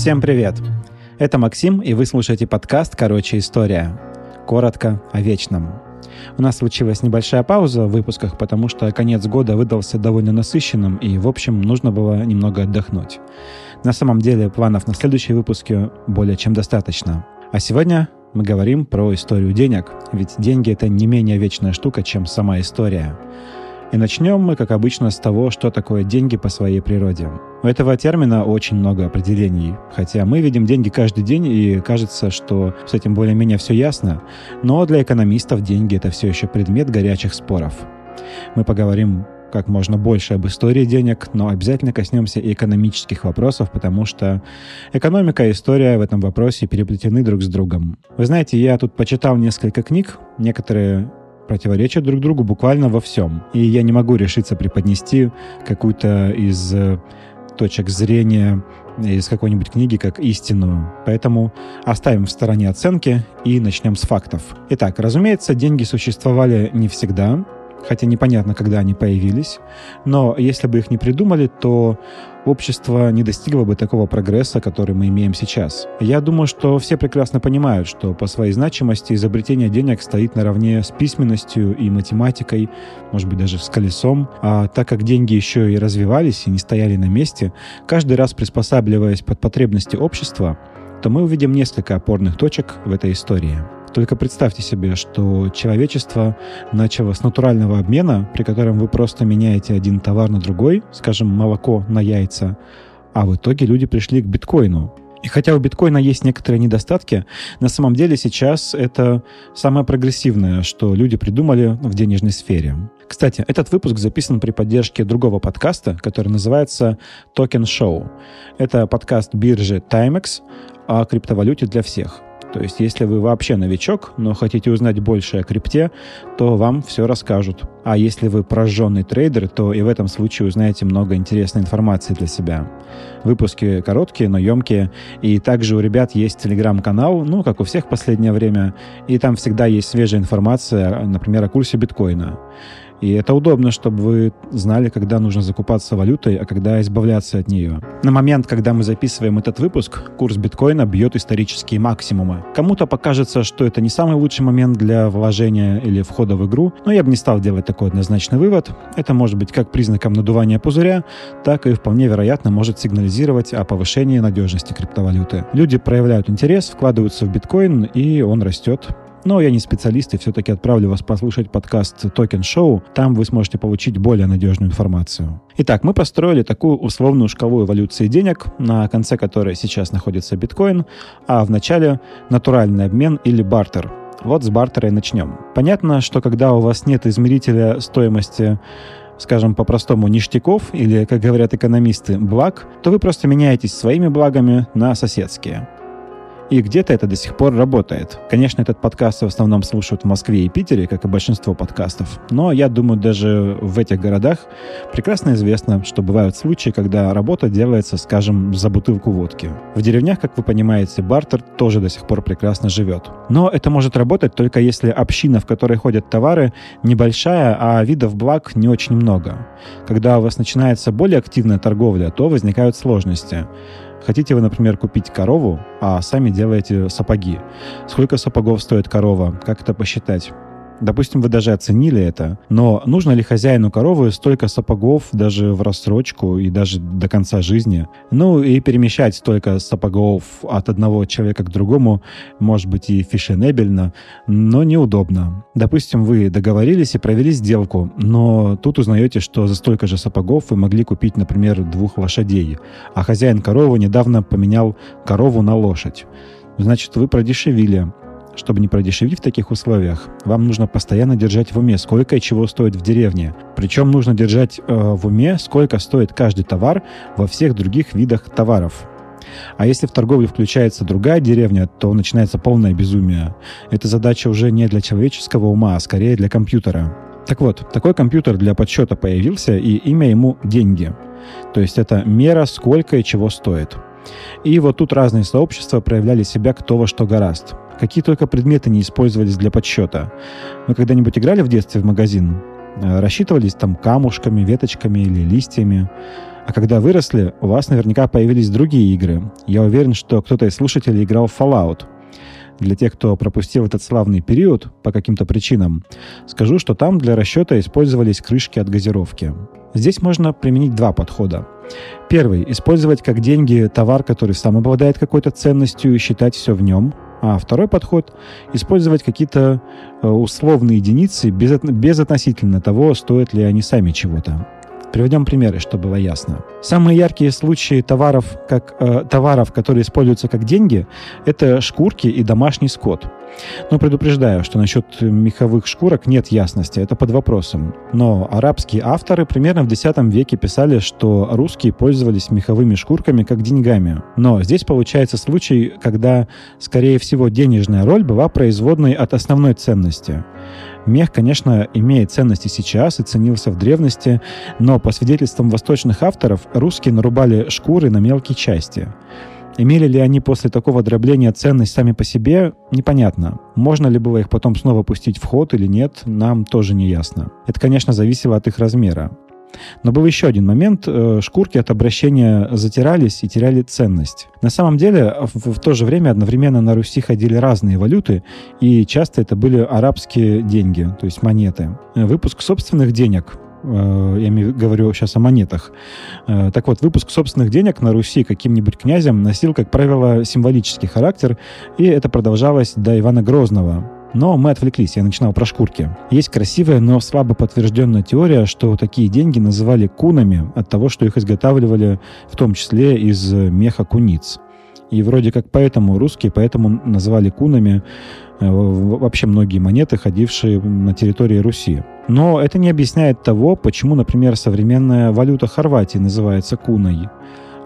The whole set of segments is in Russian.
Всем привет! Это Максим, и вы слушаете подкаст «Короче, история». Коротко о вечном. У нас случилась небольшая пауза в выпусках, потому что конец года выдался довольно насыщенным, и, в общем, нужно было немного отдохнуть. На самом деле, планов на следующие выпуски более чем достаточно. А сегодня мы говорим про историю денег, ведь деньги — это не менее вечная штука, чем сама история. И начнем мы, как обычно, с того, что такое деньги по своей природе. У этого термина очень много определений, хотя мы видим деньги каждый день, и кажется, что с этим более-менее все ясно, но для экономистов деньги — это все еще предмет горячих споров. Мы поговорим как можно больше об истории денег, но обязательно коснемся и экономических вопросов, потому что экономика и история в этом вопросе переплетены друг с другом. Вы знаете, я тут почитал несколько книг, некоторые противоречат друг другу буквально во всем. И я не могу решиться преподнести какую-то из э, точек зрения из какой-нибудь книги как истинную. Поэтому оставим в стороне оценки и начнем с фактов. Итак, разумеется, деньги существовали не всегда, хотя непонятно, когда они появились. Но если бы их не придумали, то общество не достигло бы такого прогресса, который мы имеем сейчас. Я думаю, что все прекрасно понимают, что по своей значимости изобретение денег стоит наравне с письменностью и математикой, может быть, даже с колесом. А так как деньги еще и развивались и не стояли на месте, каждый раз приспосабливаясь под потребности общества, то мы увидим несколько опорных точек в этой истории. Только представьте себе, что человечество начало с натурального обмена, при котором вы просто меняете один товар на другой, скажем, молоко на яйца, а в итоге люди пришли к биткоину. И хотя у биткоина есть некоторые недостатки, на самом деле сейчас это самое прогрессивное, что люди придумали в денежной сфере. Кстати, этот выпуск записан при поддержке другого подкаста, который называется Token Show. Это подкаст биржи Timex о криптовалюте для всех – то есть, если вы вообще новичок, но хотите узнать больше о крипте, то вам все расскажут. А если вы прожженный трейдер, то и в этом случае узнаете много интересной информации для себя. Выпуски короткие, но емкие. И также у ребят есть телеграм-канал, ну, как у всех в последнее время. И там всегда есть свежая информация, например, о курсе биткоина. И это удобно, чтобы вы знали, когда нужно закупаться валютой, а когда избавляться от нее. На момент, когда мы записываем этот выпуск, курс биткоина бьет исторические максимумы. Кому-то покажется, что это не самый лучший момент для вложения или входа в игру, но я бы не стал делать такой однозначный вывод. Это может быть как признаком надувания пузыря, так и вполне вероятно может сигнализировать о повышении надежности криптовалюты. Люди проявляют интерес, вкладываются в биткоин, и он растет. Но я не специалист и все-таки отправлю вас послушать подкаст Токен Шоу. Там вы сможете получить более надежную информацию. Итак, мы построили такую условную шкалу эволюции денег, на конце которой сейчас находится биткоин, а в начале натуральный обмен или бартер. Вот с бартера и начнем. Понятно, что когда у вас нет измерителя стоимости скажем по-простому, ништяков или, как говорят экономисты, благ, то вы просто меняетесь своими благами на соседские. И где-то это до сих пор работает. Конечно, этот подкаст в основном слушают в Москве и Питере, как и большинство подкастов. Но я думаю, даже в этих городах прекрасно известно, что бывают случаи, когда работа делается, скажем, за бутылку водки. В деревнях, как вы понимаете, бартер тоже до сих пор прекрасно живет. Но это может работать только если община, в которой ходят товары, небольшая, а видов благ не очень много. Когда у вас начинается более активная торговля, то возникают сложности. Хотите вы, например, купить корову, а сами делаете сапоги. Сколько сапогов стоит корова? Как это посчитать? Допустим, вы даже оценили это, но нужно ли хозяину коровы столько сапогов даже в рассрочку и даже до конца жизни? Ну и перемещать столько сапогов от одного человека к другому может быть и фешенебельно, но неудобно. Допустим, вы договорились и провели сделку, но тут узнаете, что за столько же сапогов вы могли купить, например, двух лошадей, а хозяин коровы недавно поменял корову на лошадь. Значит, вы продешевили. Чтобы не продешевить в таких условиях, вам нужно постоянно держать в уме, сколько и чего стоит в деревне. Причем нужно держать э, в уме, сколько стоит каждый товар во всех других видах товаров. А если в торговле включается другая деревня, то начинается полное безумие. Эта задача уже не для человеческого ума, а скорее для компьютера. Так вот, такой компьютер для подсчета появился, и имя ему «деньги». То есть это мера, сколько и чего стоит. И вот тут разные сообщества проявляли себя кто во что гораст. Какие только предметы не использовались для подсчета. Вы когда-нибудь играли в детстве в магазин? Э, рассчитывались там камушками, веточками или листьями. А когда выросли, у вас наверняка появились другие игры. Я уверен, что кто-то из слушателей играл в Fallout. Для тех, кто пропустил этот славный период по каким-то причинам, скажу, что там для расчета использовались крышки от газировки. Здесь можно применить два подхода. Первый – использовать как деньги товар, который сам обладает какой-то ценностью и считать все в нем. А второй подход – использовать какие-то э, условные единицы без, без относительно того, стоят ли они сами чего-то. Приведем примеры, чтобы было ясно. Самые яркие случаи товаров, как, э, товаров, которые используются как деньги, это шкурки и домашний скот. Но предупреждаю, что насчет меховых шкурок нет ясности, это под вопросом. Но арабские авторы примерно в X веке писали, что русские пользовались меховыми шкурками как деньгами. Но здесь получается случай, когда, скорее всего, денежная роль была производной от основной ценности. Мех, конечно, имеет ценности сейчас и ценился в древности, но по свидетельствам восточных авторов, русские нарубали шкуры на мелкие части. Имели ли они после такого дробления ценность сами по себе, непонятно. Можно ли было их потом снова пустить в ход или нет, нам тоже не ясно. Это, конечно, зависело от их размера. Но был еще один момент. Э, шкурки от обращения затирались и теряли ценность. На самом деле, в, в то же время одновременно на Руси ходили разные валюты, и часто это были арабские деньги, то есть монеты. Э, выпуск собственных денег э, я говорю сейчас о монетах. Так вот, выпуск собственных денег на Руси каким-нибудь князем носил, как правило, символический характер, и это продолжалось до Ивана Грозного. Но мы отвлеклись, я начинал про шкурки. Есть красивая, но слабо подтвержденная теория, что такие деньги называли кунами от того, что их изготавливали в том числе из меха куниц. И вроде как поэтому русские поэтому называли кунами э, вообще многие монеты, ходившие на территории Руси. Но это не объясняет того, почему, например, современная валюта Хорватии называется куной.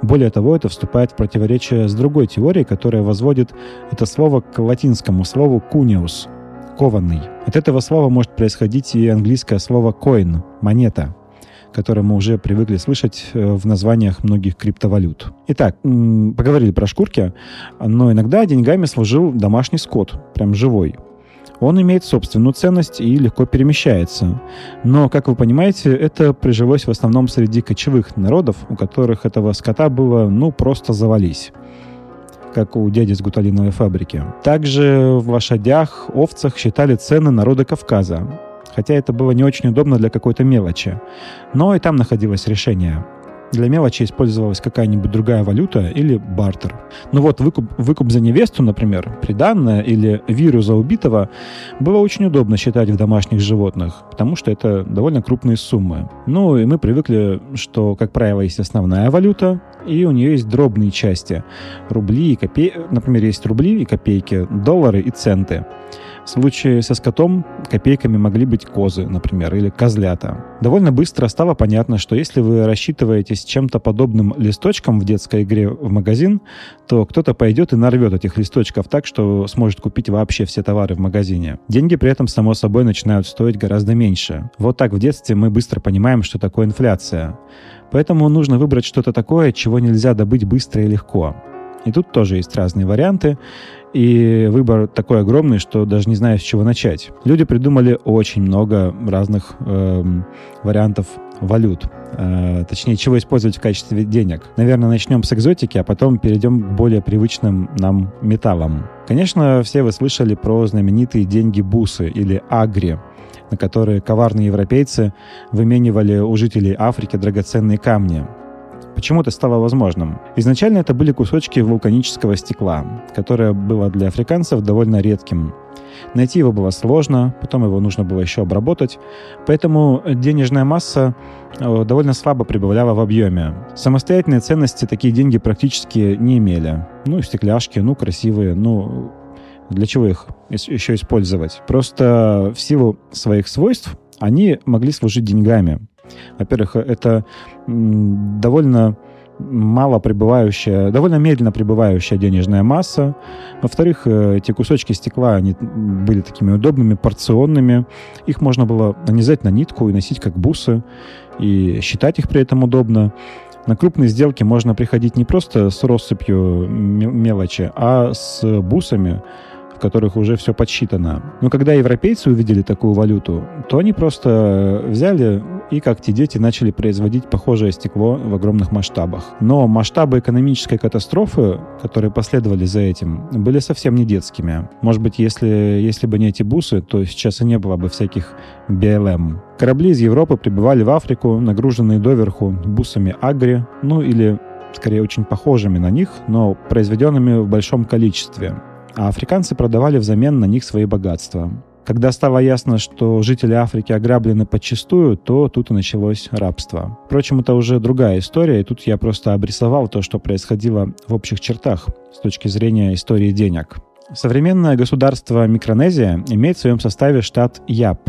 Более того, это вступает в противоречие с другой теорией, которая возводит это слово к латинскому слову «куниус», кованный. От этого слова может происходить и английское слово coin — монета, которое мы уже привыкли слышать э, в названиях многих криптовалют. Итак, поговорили про шкурки, но иногда деньгами служил домашний скот, прям живой. Он имеет собственную ценность и легко перемещается. Но, как вы понимаете, это прижилось в основном среди кочевых народов, у которых этого скота было, ну, просто завались как у дяди с гуталиновой фабрики. Также в лошадях, овцах считали цены народа Кавказа, хотя это было не очень удобно для какой-то мелочи. Но и там находилось решение. Для мелочи использовалась какая-нибудь другая валюта или бартер. Ну вот выкуп, выкуп за невесту, например, приданное или виру за убитого было очень удобно считать в домашних животных, потому что это довольно крупные суммы. Ну и мы привыкли, что, как правило, есть основная валюта, и у нее есть дробные части. Рубли и копейки, например, есть рубли и копейки, доллары и центы. В случае со скотом копейками могли быть козы, например, или козлята. Довольно быстро стало понятно, что если вы рассчитываетесь чем-то подобным листочком в детской игре в магазин, то кто-то пойдет и нарвет этих листочков так, что сможет купить вообще все товары в магазине. Деньги при этом, само собой, начинают стоить гораздо меньше. Вот так в детстве мы быстро понимаем, что такое инфляция. Поэтому нужно выбрать что-то такое, чего нельзя добыть быстро и легко. И тут тоже есть разные варианты, и выбор такой огромный, что даже не знаю, с чего начать. Люди придумали очень много разных э, вариантов валют. Э, точнее, чего использовать в качестве денег. Наверное, начнем с экзотики, а потом перейдем к более привычным нам металлам. Конечно, все вы слышали про знаменитые деньги-бусы или агри на которые коварные европейцы выменивали у жителей Африки драгоценные камни. Почему это стало возможным? Изначально это были кусочки вулканического стекла, которое было для африканцев довольно редким. Найти его было сложно, потом его нужно было еще обработать, поэтому денежная масса э, довольно слабо прибавляла в объеме. Самостоятельные ценности такие деньги практически не имели. Ну, стекляшки, ну, красивые, ну, для чего их еще использовать? Просто в силу своих свойств они могли служить деньгами. Во-первых, это довольно мало прибывающая, довольно медленно прибывающая денежная масса. Во-вторых, э, эти кусочки стекла, они были такими удобными, порционными. Их можно было нанизать на нитку и носить как бусы, и считать их при этом удобно. На крупные сделки можно приходить не просто с россыпью мелочи, а с бусами, в которых уже все подсчитано. Но когда европейцы увидели такую валюту, то они просто взяли и, как те дети, начали производить похожее стекло в огромных масштабах. Но масштабы экономической катастрофы, которые последовали за этим, были совсем не детскими. Может быть, если, если бы не эти бусы, то сейчас и не было бы всяких BLM. Корабли из Европы прибывали в Африку, нагруженные доверху бусами Агри, ну или скорее очень похожими на них, но произведенными в большом количестве. А африканцы продавали взамен на них свои богатства. Когда стало ясно, что жители Африки ограблены подчистую, то тут и началось рабство. Впрочем, это уже другая история, и тут я просто обрисовал то, что происходило в общих чертах с точки зрения истории денег. Современное государство Микронезия имеет в своем составе штат Яп,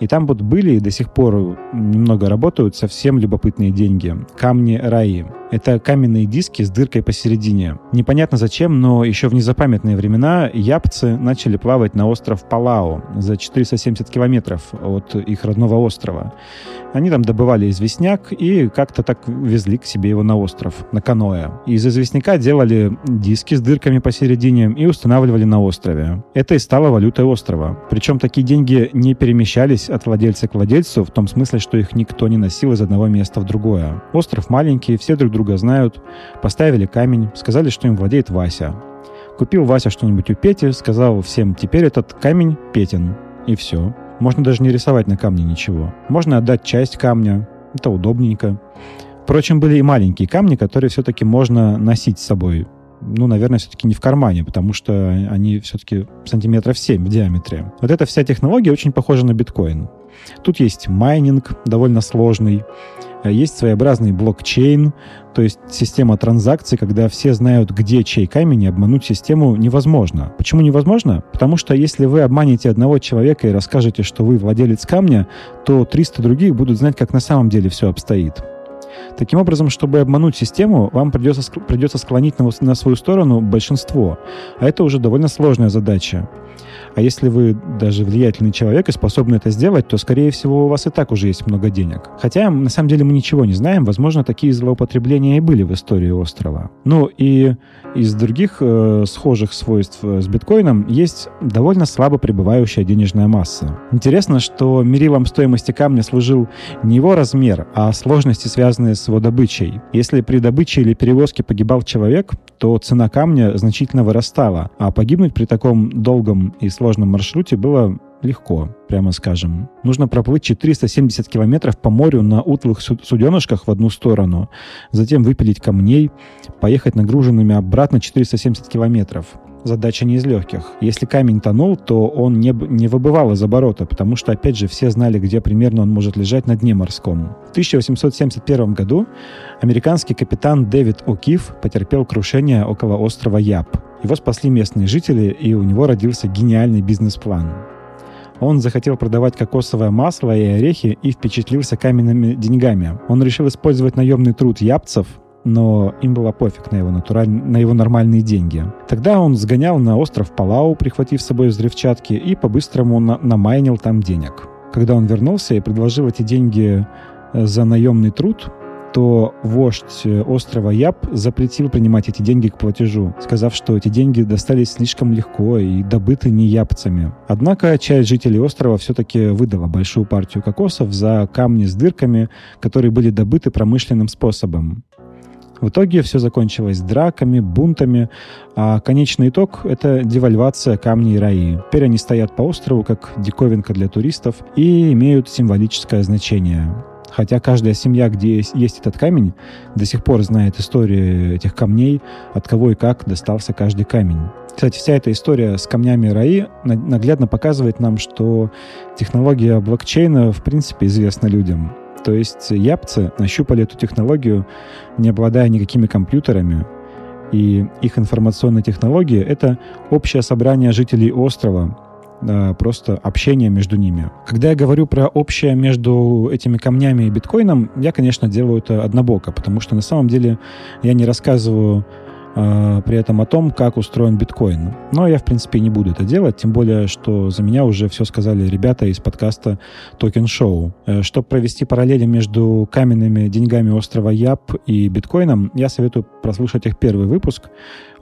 и там вот были и до сих пор немного работают совсем любопытные деньги. Камни раи. Это каменные диски с дыркой посередине. Непонятно зачем, но еще в незапамятные времена япцы начали плавать на остров Палау за 470 километров от их родного острова. Они там добывали известняк и как-то так везли к себе его на остров, на каноэ. Из известняка делали диски с дырками посередине и устанавливали на острове. Это и стало валютой острова. Причем такие деньги не перемещались от владельца к владельцу в том смысле, что их никто не носил из одного места в другое. Остров маленький, все друг друга знают. Поставили камень, сказали, что им владеет Вася. Купил Вася что-нибудь у Пети, сказал всем, теперь этот камень Петин. И все. Можно даже не рисовать на камне ничего. Можно отдать часть камня. Это удобненько. Впрочем, были и маленькие камни, которые все-таки можно носить с собой. Ну, наверное, все-таки не в кармане, потому что они все-таки сантиметров 7 в диаметре. Вот эта вся технология очень похожа на биткоин. Тут есть майнинг, довольно сложный. Э, есть своеобразный блокчейн, то есть система транзакций, когда все знают, где чей камень, и обмануть систему невозможно. Почему невозможно? Потому что если вы обманете одного человека и расскажете, что вы владелец камня, то 300 других будут знать, как на самом деле все обстоит. Таким образом, чтобы обмануть систему, вам придется, придется склонить на, на свою сторону большинство. А это уже довольно сложная задача. А если вы даже влиятельный человек и способны это сделать, то, скорее всего, у вас и так уже есть много денег. Хотя, на самом деле, мы ничего не знаем. Возможно, такие злоупотребления и были в истории острова. Ну и из других э, схожих свойств э, с биткоином есть довольно слабо пребывающая денежная масса. Интересно, что мерилом стоимости камня служил не его размер, а сложности, связанные с его добычей. Если при добыче или перевозке погибал человек, то цена камня значительно вырастала, а погибнуть при таком долгом и сложном маршруте было легко, прямо скажем. Нужно проплыть 470 километров по морю на утлых суденышках в одну сторону, затем выпилить камней, поехать нагруженными обратно 470 километров. Задача не из легких. Если камень тонул, то он не, не выбывал из оборота, потому что, опять же, все знали, где примерно он может лежать на дне морском. В 1871 году американский капитан Дэвид О'Кифф потерпел крушение около острова Яб. Его спасли местные жители, и у него родился гениальный бизнес-план. Он захотел продавать кокосовое масло и орехи и впечатлился каменными деньгами. Он решил использовать наемный труд ябцев, но им было пофиг на его, натураль... на его нормальные деньги. Тогда он сгонял на остров Палау, прихватив с собой взрывчатки, и по-быстрому на... намайнил там денег. Когда он вернулся и предложил эти деньги э, за наемный труд, то вождь э, острова Яб запретил принимать эти деньги к платежу, сказав, что эти деньги достались слишком легко и добыты не ябцами. Однако часть жителей острова все-таки выдала большую партию кокосов за камни с дырками, которые были добыты промышленным способом. В итоге все закончилось драками, бунтами, а конечный итог — это девальвация камней раи. Теперь они стоят по острову как диковинка для туристов и имеют символическое значение. Хотя каждая семья, где есть этот камень, до сих пор знает историю этих камней, от кого и как достался каждый камень. Кстати, вся эта история с камнями РАИ наглядно показывает нам, что технология блокчейна в принципе известна людям. То есть япцы нащупали эту технологию, не обладая никакими компьютерами, и их информационные технологии — это общее собрание жителей острова, просто общение между ними. Когда я говорю про общее между этими камнями и биткоином, я, конечно, делаю это однобоко, потому что на самом деле я не рассказываю э, при этом о том, как устроен биткоин. Но я, в принципе, не буду это делать, тем более, что за меня уже все сказали ребята из подкаста Шоу. Э, чтобы провести параллели между каменными деньгами острова Яп и биткоином, я советую прослушать их первый выпуск.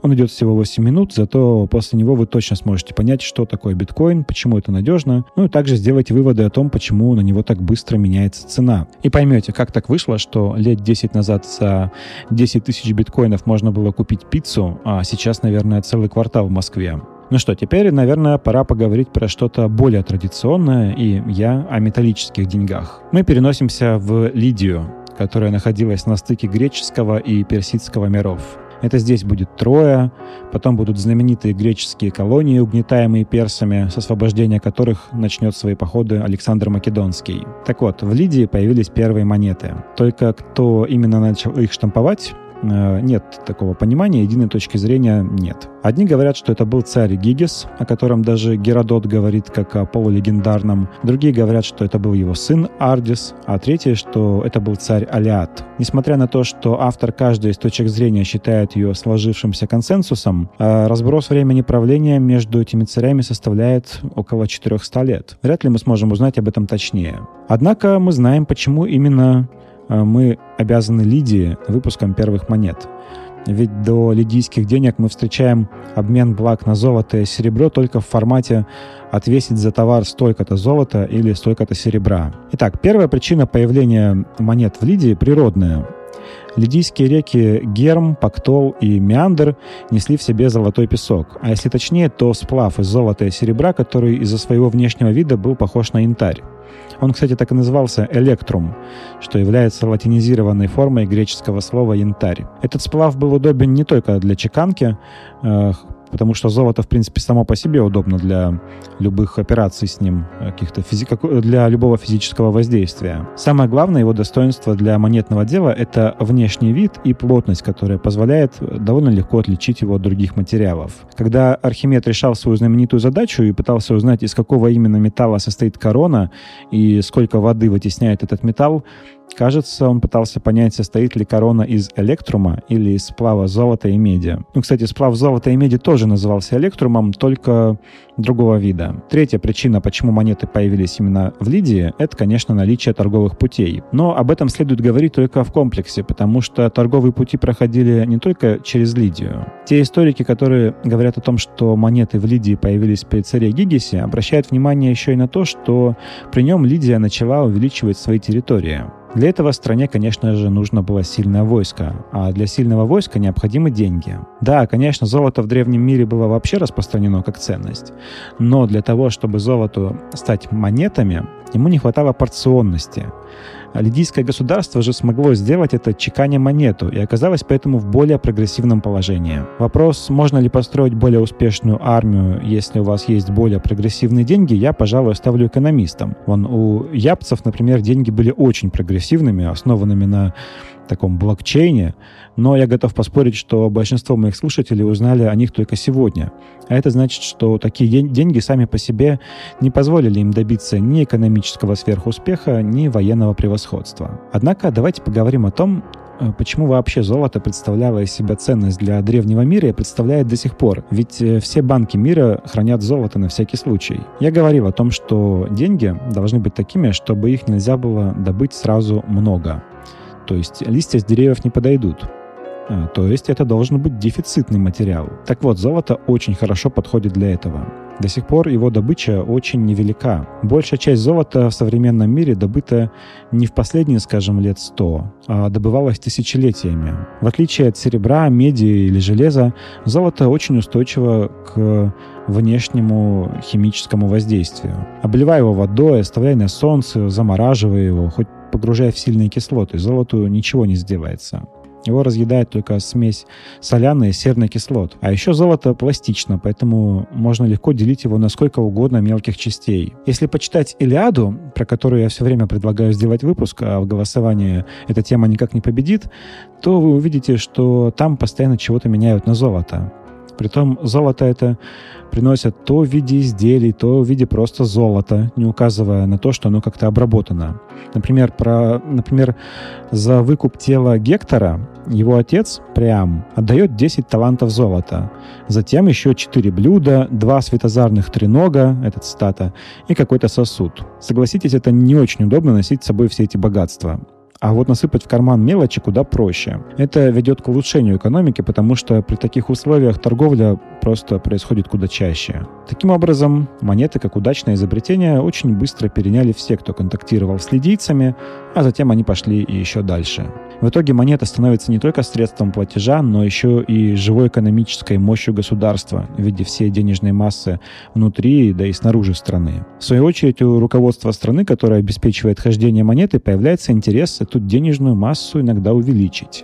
Он идет всего 8 минут, зато после него вы точно сможете понять, что такое биткоин, почему это надежно, ну и также сделать выводы о том, почему на него так быстро меняется цена. И поймете, как так вышло, что лет 10 назад за 10 тысяч биткоинов можно было купить пиццу, а сейчас, наверное, целый квартал в Москве. Ну что, теперь, наверное, пора поговорить про что-то более традиционное, и я о металлических деньгах. Мы переносимся в Лидию, которая находилась на стыке греческого и персидского миров. Это здесь будет Троя, потом будут знаменитые греческие колонии, угнетаемые персами, с освобождения которых начнет свои походы Александр Македонский. Так вот, в Лидии появились первые монеты. Только кто именно начал их штамповать, нет такого понимания, единой точки зрения нет. Одни говорят, что это был царь Гигис, о котором даже Геродот говорит как о полулегендарном. Другие говорят, что это был его сын Ардис, а третьи, что это был царь Алиат. Несмотря на то, что автор каждой из точек зрения считает ее сложившимся консенсусом, э, разброс времени правления между этими царями составляет около 400 лет. Вряд ли мы сможем узнать об этом точнее. Однако мы знаем, почему именно Э, мы обязаны Лидии выпуском первых монет. Ведь до лидийских денег мы встречаем обмен благ на золото и серебро только в формате отвесить за товар столько-то золота или столько-то серебра. Итак, первая причина появления монет в Лидии природная. Лидийские реки Герм, Пактол и Меандр несли в себе золотой песок, а если точнее, то сплав из золота и серебра, который из-за своего внешнего вида был похож на янтарь. Он, кстати, так и назывался «электрум», что является латинизированной формой греческого слова «янтарь». Этот сплав был удобен не только для чеканки, э, потому что золото, в принципе, само по себе удобно для любых операций с ним, э, каких-то физи... для любого физического воздействия. Самое главное его достоинство для монетного дела — это внешний вид и плотность, которая позволяет довольно легко отличить его от других материалов. Когда Архимед решал свою знаменитую задачу и пытался узнать, из какого именно металла состоит корона и сколько воды вытесняет этот металл, Кажется, он пытался понять, состоит ли корона из электрума или из сплава золота и меди. Ну, кстати, сплав золота и меди тоже назывался электрумом, только другого вида. Третья причина, почему монеты появились именно в Лидии, это, конечно, наличие торговых путей. Но об этом следует говорить только в комплексе, потому что торговые пути проходили не только через Лидию. Те историки, которые говорят о том, что монеты в Лидии появились при царе Гигисе, обращают внимание еще и на то, что при нем Лидия начала увеличивать свои территории. Для этого стране, конечно же, нужно было сильное войско, а для сильного войска необходимы деньги. Да, конечно, золото в древнем мире было вообще распространено как ценность, но для того, чтобы золоту стать монетами, ему не хватало порционности. А лидийское государство же смогло сделать это чеканя монету и оказалось поэтому в более прогрессивном положении. Вопрос, можно ли построить более успешную армию, если у вас есть более прогрессивные деньги, я, пожалуй, оставлю экономистам. Вон у япцев, например, деньги были очень прогрессивными, основанными на таком блокчейне, но я готов поспорить, что большинство моих слушателей узнали о них только сегодня. А это значит, что такие деньги сами по себе не позволили им добиться ни экономического сверхуспеха, ни военного превосходства. Однако давайте поговорим о том, э, Почему вообще золото представляло из себя ценность для древнего мира и представляет до сих пор? Ведь э, все банки мира хранят золото на всякий случай. Я говорил о том, что деньги должны быть такими, чтобы их нельзя было добыть сразу много. То есть листья с деревьев не подойдут. А, то есть это должен быть дефицитный материал. Так вот, золото очень хорошо подходит для этого. До сих пор его добыча очень невелика. Большая часть золота в современном мире добыта не в последние, скажем, лет 100, а добывалась тысячелетиями. В отличие от серебра, меди или железа, золото очень устойчиво к внешнему химическому воздействию. Обливая его водой, оставляя на солнце, замораживая его, хоть погружая в сильные кислоты, золоту ничего не сделается. Его разъедает только смесь соляной и серной кислот. А еще золото пластично, поэтому можно легко делить его на сколько угодно мелких частей. Если почитать Илиаду, про которую я все время предлагаю сделать выпуск, а в голосовании эта тема никак не победит, то вы увидите, что там постоянно чего-то меняют на золото. Притом золото это приносят то в виде изделий, то в виде просто золота, не указывая на то, что оно как-то обработано. Например, про, например, за выкуп тела Гектора его отец, Приам, отдает 10 талантов золота. Затем еще 4 блюда, 2 светозарных тренога, это цитата, и какой-то сосуд. Согласитесь, это не очень удобно носить с собой все эти богатства. А вот насыпать в карман мелочи куда проще. Это ведет к улучшению экономики, потому что при таких условиях торговля просто происходит куда чаще. Таким образом, монеты, как удачное изобретение, очень быстро переняли все, кто контактировал с лидийцами, а затем они пошли еще дальше. В итоге монета становится не только средством платежа, но еще и живой экономической мощью государства в виде всей денежной массы внутри, да и снаружи страны. В свою очередь, у руководства страны, которое обеспечивает хождение монеты, появляется интерес эту денежную массу иногда увеличить.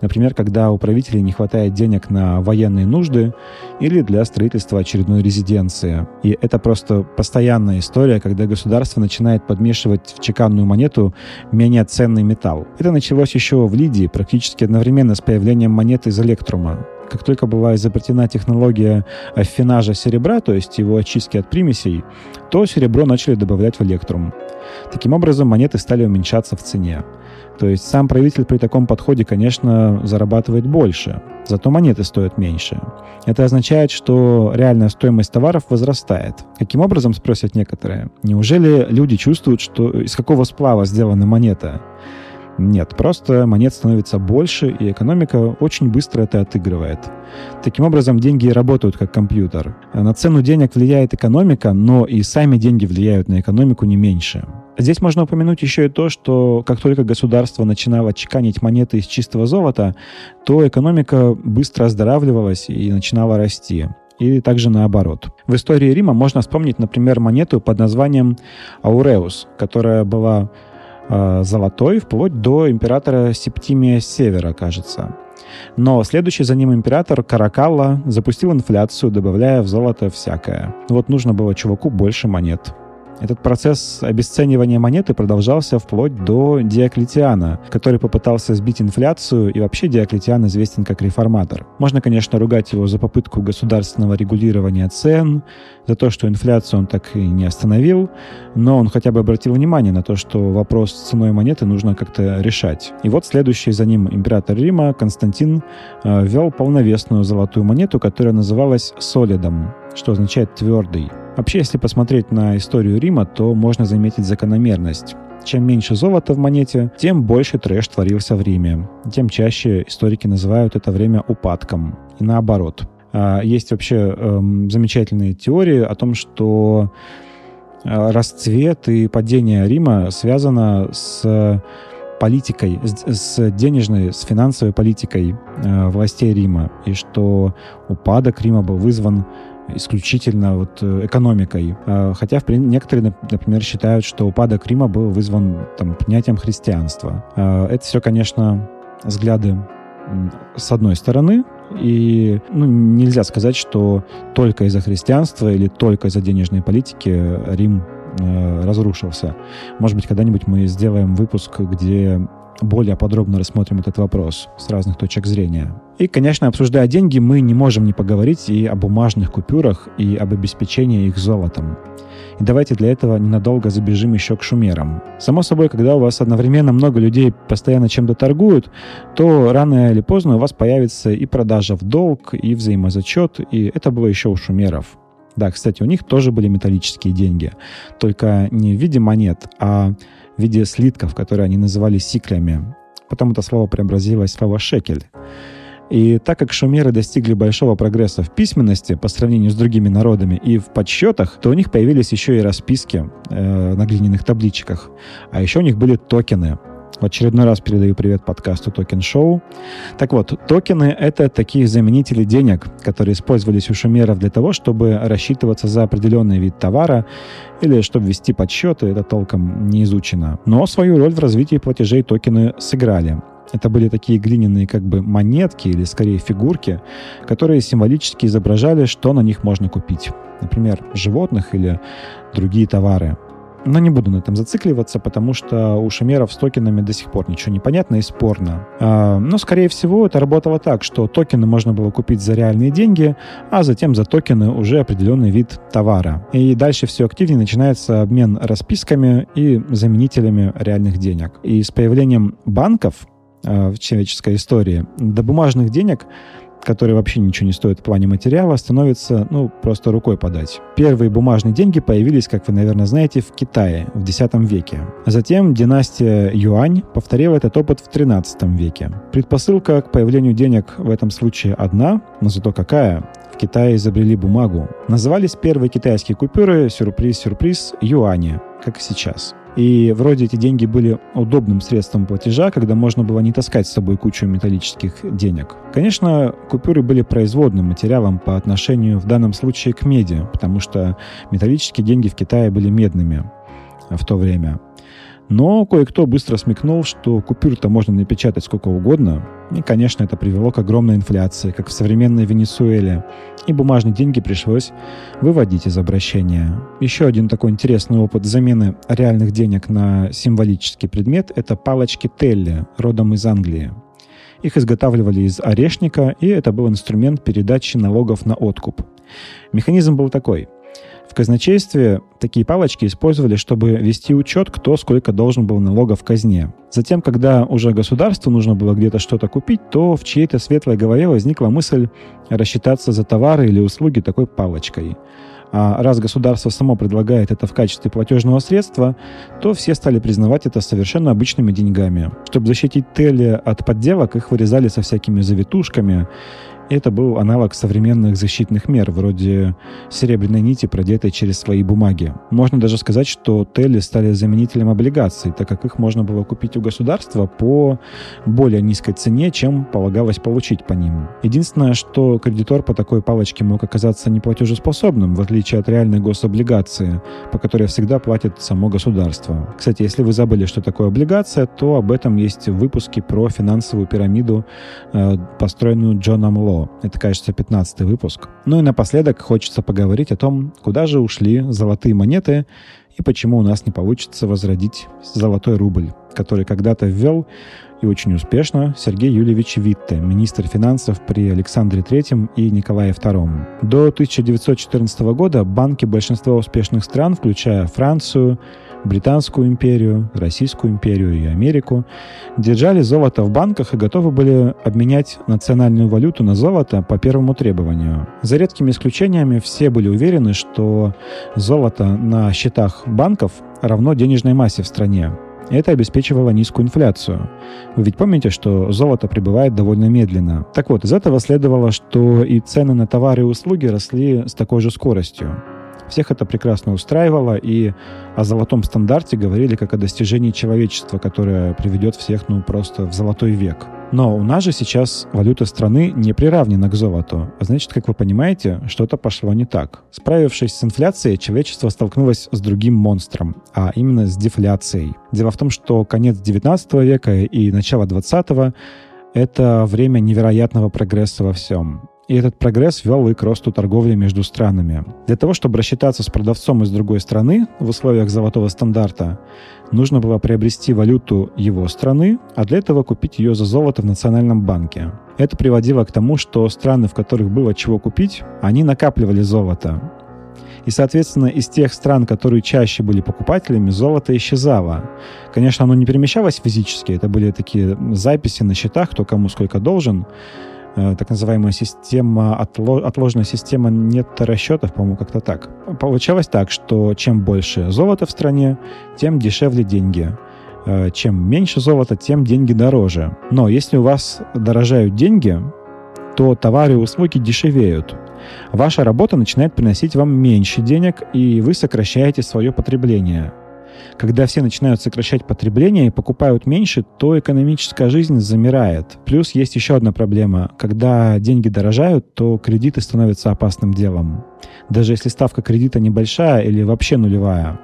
Например, когда у правителей не хватает денег на военные нужды или для строительства очередной резиденции. И это просто постоянная история, когда государство начинает подмешивать в чеканную монету менее ценный металл. Это началось еще в Лидии, практически одновременно с появлением монеты из электрума как только была изобретена технология аффинажа серебра, то есть его очистки от примесей, то серебро начали добавлять в электрум. Таким образом, монеты стали уменьшаться в цене. То есть сам правитель при таком подходе, конечно, зарабатывает больше, зато монеты стоят меньше. Это означает, что реальная стоимость товаров возрастает. Каким образом, спросят некоторые, неужели люди чувствуют, что из какого сплава сделана монета? Нет, просто монет становится больше, и экономика очень быстро это отыгрывает. Таким образом, деньги работают как компьютер. На цену денег влияет экономика, но и сами деньги влияют на экономику не меньше. Здесь можно упомянуть еще и то, что как только государство начинало чеканить монеты из чистого золота, то экономика быстро оздоравливалась и начинала расти и также наоборот. В истории Рима можно вспомнить, например, монету под названием Ауреус, которая была э, золотой вплоть до императора Септимия Севера, кажется. Но следующий за ним император Каракалла запустил инфляцию, добавляя в золото всякое. Вот нужно было чуваку больше монет. Этот процесс обесценивания монеты продолжался вплоть до Диоклетиана, который попытался сбить инфляцию, и вообще Диоклетиан известен как реформатор. Можно, конечно, ругать его за попытку государственного регулирования цен, за то, что инфляцию он так и не остановил, но он хотя бы обратил внимание на то, что вопрос с ценой монеты нужно как-то решать. И вот следующий за ним император Рима Константин э, ввел полновесную золотую монету, которая называлась солидом, что означает твердый. Вообще, если посмотреть на историю Рима, то можно заметить закономерность. Чем меньше золота в монете, тем больше трэш творился в Риме. Тем чаще историки называют это время упадком. И наоборот. А, есть вообще эм, замечательные теории о том, что э, расцвет и падение Рима связано с политикой, с, денежной, с финансовой политикой э, властей Рима, и что упадок Рима был вызван исключительно вот э, экономикой. А, хотя некоторые, например, считают, что упадок Рима был вызван там, принятием христианства. А, это все, конечно, взгляды с одной стороны, и ну, нельзя сказать, что только из-за христианства или только из-за денежной политики Рим э, разрушился. Может быть, когда-нибудь мы сделаем выпуск, где более подробно рассмотрим этот вопрос с разных точек зрения. И, конечно, обсуждая деньги, мы не можем не поговорить и о бумажных купюрах, и об обеспечении их золотом. И давайте для этого ненадолго забежим еще к шумерам. Само собой, когда у вас одновременно много людей постоянно чем-то торгуют, то рано или поздно у вас появится и продажа в долг, и взаимозачет, и это было еще у шумеров. Да, кстати, у них тоже были металлические деньги, только не в виде монет, а в виде слитков, которые они называли сиклями. Потом это слово преобразилось в слово «шекель». И так как шумеры достигли большого прогресса в письменности по сравнению с другими народами и в подсчетах, то у них появились еще и расписки э, на глиняных табличках. А еще у них были токены, в очередной раз передаю привет подкасту Токен Шоу. Так вот, токены — это такие заменители денег, которые использовались у шумеров для того, чтобы рассчитываться за определенный вид товара или чтобы вести подсчеты, это толком не изучено. Но свою роль в развитии платежей токены сыграли. Это были такие глиняные как бы монетки или скорее фигурки, которые символически изображали, что на них можно купить. Например, животных или другие товары. Но не буду на этом зацикливаться, потому что у шумеров с токенами до сих пор ничего не понятно и спорно. А, но, скорее всего, это работало так, что токены можно было купить за реальные деньги, а затем за токены уже определенный вид товара. И дальше все активнее начинается обмен расписками и заменителями реальных денег. И с появлением банков а, в человеческой истории до бумажных денег которые вообще ничего не стоят в плане материала, становится, ну, просто рукой подать. Первые бумажные деньги появились, как вы, наверное, знаете, в Китае в X веке. Затем династия Юань повторила этот опыт в XIII веке. Предпосылка к появлению денег в этом случае одна, но зато какая? В Китае изобрели бумагу. Назывались первые китайские купюры, сюрприз-сюрприз, юани, как и сейчас. И вроде эти деньги были удобным средством платежа, когда можно было не таскать с собой кучу металлических денег. Конечно, купюры были производным материалом по отношению в данном случае к меди, потому что металлические деньги в Китае были медными в то время. Но кое-кто быстро смекнул, что купюр-то можно напечатать сколько угодно. И, конечно, это привело к огромной инфляции, как в современной Венесуэле. И бумажные деньги пришлось выводить из обращения. Еще один такой интересный опыт замены реальных денег на символический предмет – это палочки Телли, родом из Англии. Их изготавливали из орешника, и это был инструмент передачи налогов на откуп. Механизм был такой – в казначействе такие палочки использовали, чтобы вести учет, кто сколько должен был налогов в казне. Затем, когда уже государству нужно было где-то что-то купить, то в чьей-то светлой голове возникла мысль рассчитаться за товары или услуги такой палочкой. А раз государство само предлагает это в качестве платежного средства, то все стали признавать это совершенно обычными деньгами. Чтобы защитить Телли от подделок, их вырезали со всякими завитушками, это был аналог современных защитных мер, вроде серебряной нити, продетой через свои бумаги. Можно даже сказать, что Телли стали заменителем облигаций, так как их можно было купить у государства по более низкой цене, чем полагалось получить по ним. Единственное, что кредитор по такой палочке мог оказаться неплатежеспособным, в отличие от реальной гособлигации, по которой всегда платит само государство. Кстати, если вы забыли, что такое облигация, то об этом есть в выпуске про финансовую пирамиду, э, построенную Джоном Ло. Это, кажется, 15 выпуск. Ну и напоследок хочется поговорить о том, куда же ушли золотые монеты и почему у нас не получится возродить золотой рубль, который когда-то ввел и очень успешно Сергей Юльевич Витте, министр финансов при Александре III и Николае II. До 1914 года банки большинства успешных стран, включая Францию, Британскую империю, Российскую империю и Америку, держали золото в банках и готовы были обменять национальную валюту на золото по первому требованию. За редкими исключениями все были уверены, что золото на счетах банков равно денежной массе в стране. Это обеспечивало низкую инфляцию. Вы ведь помните, что золото прибывает довольно медленно. Так вот, из этого следовало, что и цены на товары и услуги росли с такой же скоростью. Всех это прекрасно устраивало, и о золотом стандарте говорили как о достижении человечества, которое приведет всех, ну, просто в золотой век. Но у нас же сейчас валюта страны не приравнена к золоту. А значит, как вы понимаете, что-то пошло не так. Справившись с инфляцией, человечество столкнулось с другим монстром, а именно с дефляцией. Дело в том, что конец 19 века и начало 20 это время невероятного прогресса во всем. И этот прогресс вел и к росту торговли между странами. Для того, чтобы рассчитаться с продавцом из другой страны в условиях золотого стандарта, нужно было приобрести валюту его страны, а для этого купить ее за золото в Национальном банке. Это приводило к тому, что страны, в которых было чего купить, они накапливали золото. И, соответственно, из тех стран, которые чаще были покупателями, золото исчезало. Конечно, оно не перемещалось физически, это были такие записи на счетах, кто кому сколько должен, так называемая система, отложенная система нет расчетов, по-моему, как-то так. Получалось так, что чем больше золота в стране, тем дешевле деньги. Э, чем меньше золота, тем деньги дороже. Но если у вас дорожают деньги, то товары и услуги дешевеют. Ваша работа начинает приносить вам меньше денег, и вы сокращаете свое потребление. Когда все начинают сокращать потребление и покупают меньше, то экономическая жизнь замирает. Плюс есть еще одна проблема. Когда деньги дорожают, то кредиты становятся опасным делом. Даже если ставка кредита небольшая или вообще нулевая,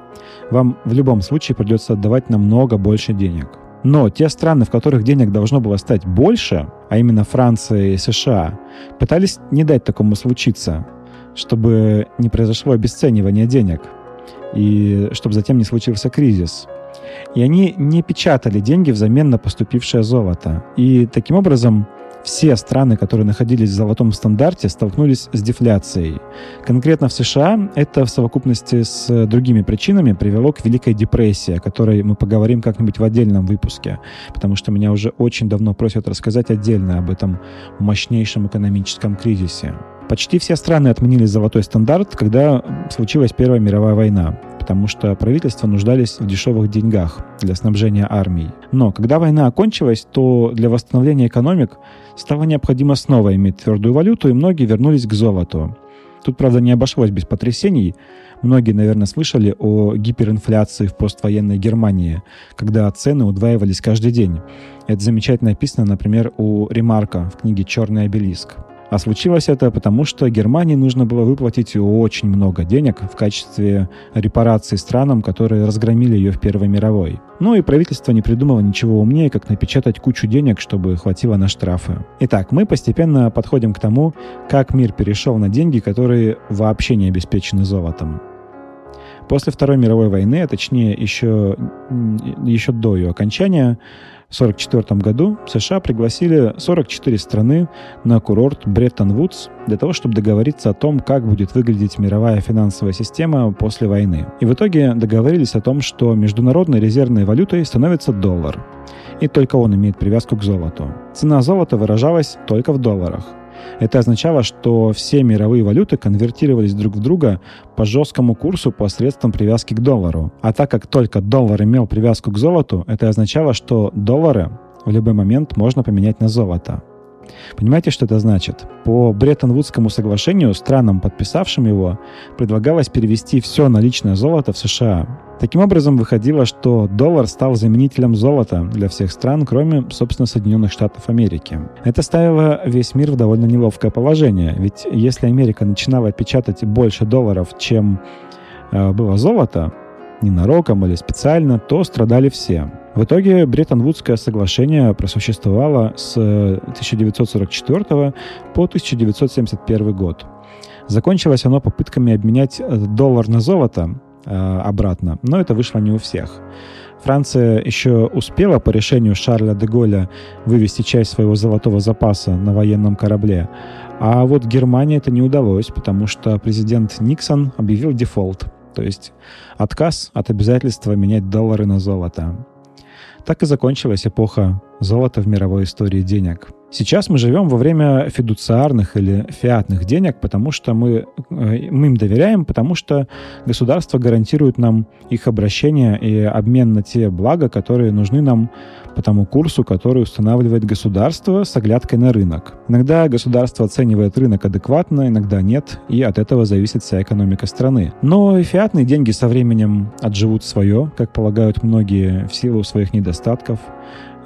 вам в любом случае придется отдавать намного больше денег. Но те страны, в которых денег должно было стать больше, а именно Франция и США, пытались не дать такому случиться, чтобы не произошло обесценивание денег – и чтобы затем не случился кризис. И они не печатали деньги взамен на поступившее золото. И таким образом все страны, которые находились в золотом стандарте, столкнулись с дефляцией. Конкретно в США это в совокупности с другими причинами привело к Великой депрессии, о которой мы поговорим как-нибудь в отдельном выпуске, потому что меня уже очень давно просят рассказать отдельно об этом мощнейшем экономическом кризисе. Почти все страны отменили золотой стандарт, когда случилась Первая мировая война потому что правительства нуждались в дешевых деньгах для снабжения армий. Но когда война окончилась, то для восстановления экономик стало необходимо снова иметь твердую валюту, и многие вернулись к золоту. Тут, правда, не обошлось без потрясений. Многие, наверное, слышали о гиперинфляции в поствоенной Германии, когда цены удваивались каждый день. Это замечательно описано, например, у Ремарка в книге «Черный обелиск». А случилось это потому, что Германии нужно было выплатить очень много денег в качестве репарации странам, которые разгромили ее в Первой мировой. Ну и правительство не придумало ничего умнее, как напечатать кучу денег, чтобы хватило на штрафы. Итак, мы постепенно подходим к тому, как мир перешел на деньги, которые вообще не обеспечены золотом. После Второй мировой войны, а точнее еще, еще до ее окончания, 1944 году США пригласили 44 страны на курорт Бреттон-Вудс для того, чтобы договориться о том, как будет выглядеть мировая финансовая система после войны. И в итоге договорились о том, что международной резервной валютой становится доллар. И только он имеет привязку к золоту. Цена золота выражалась только в долларах. Это означало, что все мировые валюты конвертировались друг в друга по жесткому курсу посредством привязки к доллару. А так как только доллар имел привязку к золоту, это означало, что доллары в любой момент можно поменять на золото. Понимаете, что это значит? По Бреттон-Вудскому соглашению странам, подписавшим его, предлагалось перевести все наличное золото в США. Таким образом, выходило, что доллар стал заменителем золота для всех стран, кроме, собственно, Соединенных Штатов Америки. Это ставило весь мир в довольно неловкое положение, ведь если Америка начинала печатать больше долларов, чем э, было золото, ненароком или специально, то страдали все. В итоге Бреттон-Вудское соглашение просуществовало с 1944 по 1971 год. Закончилось оно попытками обменять доллар на золото э, обратно, но это вышло не у всех. Франция еще успела по решению Шарля де Голля вывести часть своего золотого запаса на военном корабле, а вот Германии это не удалось, потому что президент Никсон объявил дефолт, то есть отказ от обязательства менять доллары на золото. Так и закончилась эпоха золота в мировой истории денег. Сейчас мы живем во время фидуциарных или фиатных денег, потому что мы, э, мы им доверяем, потому что государство гарантирует нам их обращение и обмен на те блага, которые нужны нам по тому курсу, который устанавливает государство с оглядкой на рынок. Иногда государство оценивает рынок адекватно, иногда нет, и от этого зависит вся экономика страны. Но и фиатные деньги со временем отживут свое, как полагают многие, в силу своих недостатков.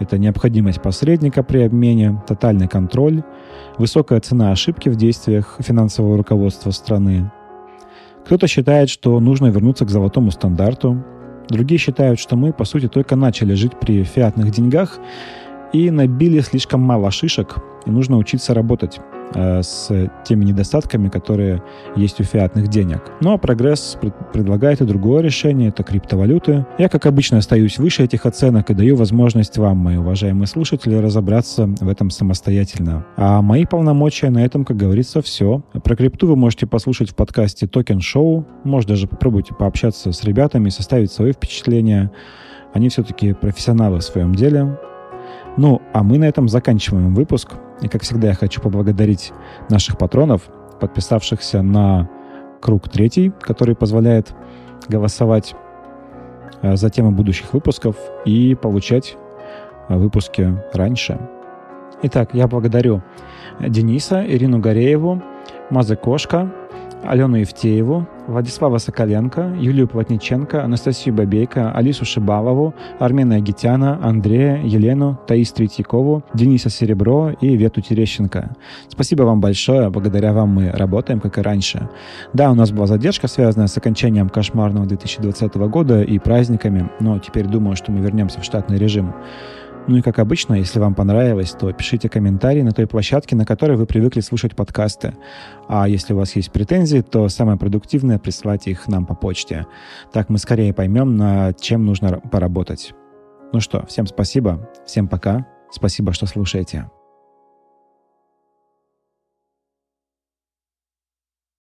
Это необходимость посредника при обмене, тотальный контроль, высокая цена ошибки в действиях финансового руководства страны. Кто-то считает, что нужно вернуться к золотому стандарту, Другие считают, что мы, по сути, только начали жить при фиатных деньгах и набили слишком мало шишек, и нужно учиться работать. Э, с теми недостатками, которые есть у фиатных денег. Ну а прогресс предлагает и другое решение, это криптовалюты. Я, как обычно, остаюсь выше этих оценок и даю возможность вам, мои уважаемые слушатели, разобраться в этом самостоятельно. А мои полномочия на этом, как говорится, все. Про крипту вы можете послушать в подкасте Токен Шоу. Может, даже попробуйте пообщаться с ребятами, составить свои впечатления. Они все-таки профессионалы в своем деле. Ну, а мы на этом заканчиваем выпуск. И, как всегда, я хочу поблагодарить наших патронов, подписавшихся на круг третий, который позволяет голосовать э, за темы будущих выпусков и получать э, выпуски раньше. Итак, я благодарю Дениса, Ирину Горееву, Мазы Кошка, Алену Евтееву, Владислава Соколенко, Юлию Плотниченко, Анастасию Бабейко, Алису Шибалову, Армена Агитяна, Андрея, Елену, Таис Третьякову, Дениса Серебро и Вету Терещенко. Спасибо вам большое, благодаря вам мы работаем, как и раньше. Да, у нас была задержка, связанная с окончанием кошмарного 2020 года и праздниками, но теперь думаю, что мы вернемся в штатный режим. Ну и как обычно, если вам понравилось, то пишите комментарии на той площадке, на которой вы привыкли слушать подкасты. А если у вас есть претензии, то самое продуктивное — прислать их нам по почте. Так мы скорее поймем, над чем нужно поработать. Ну что, всем спасибо, всем пока, спасибо, что слушаете.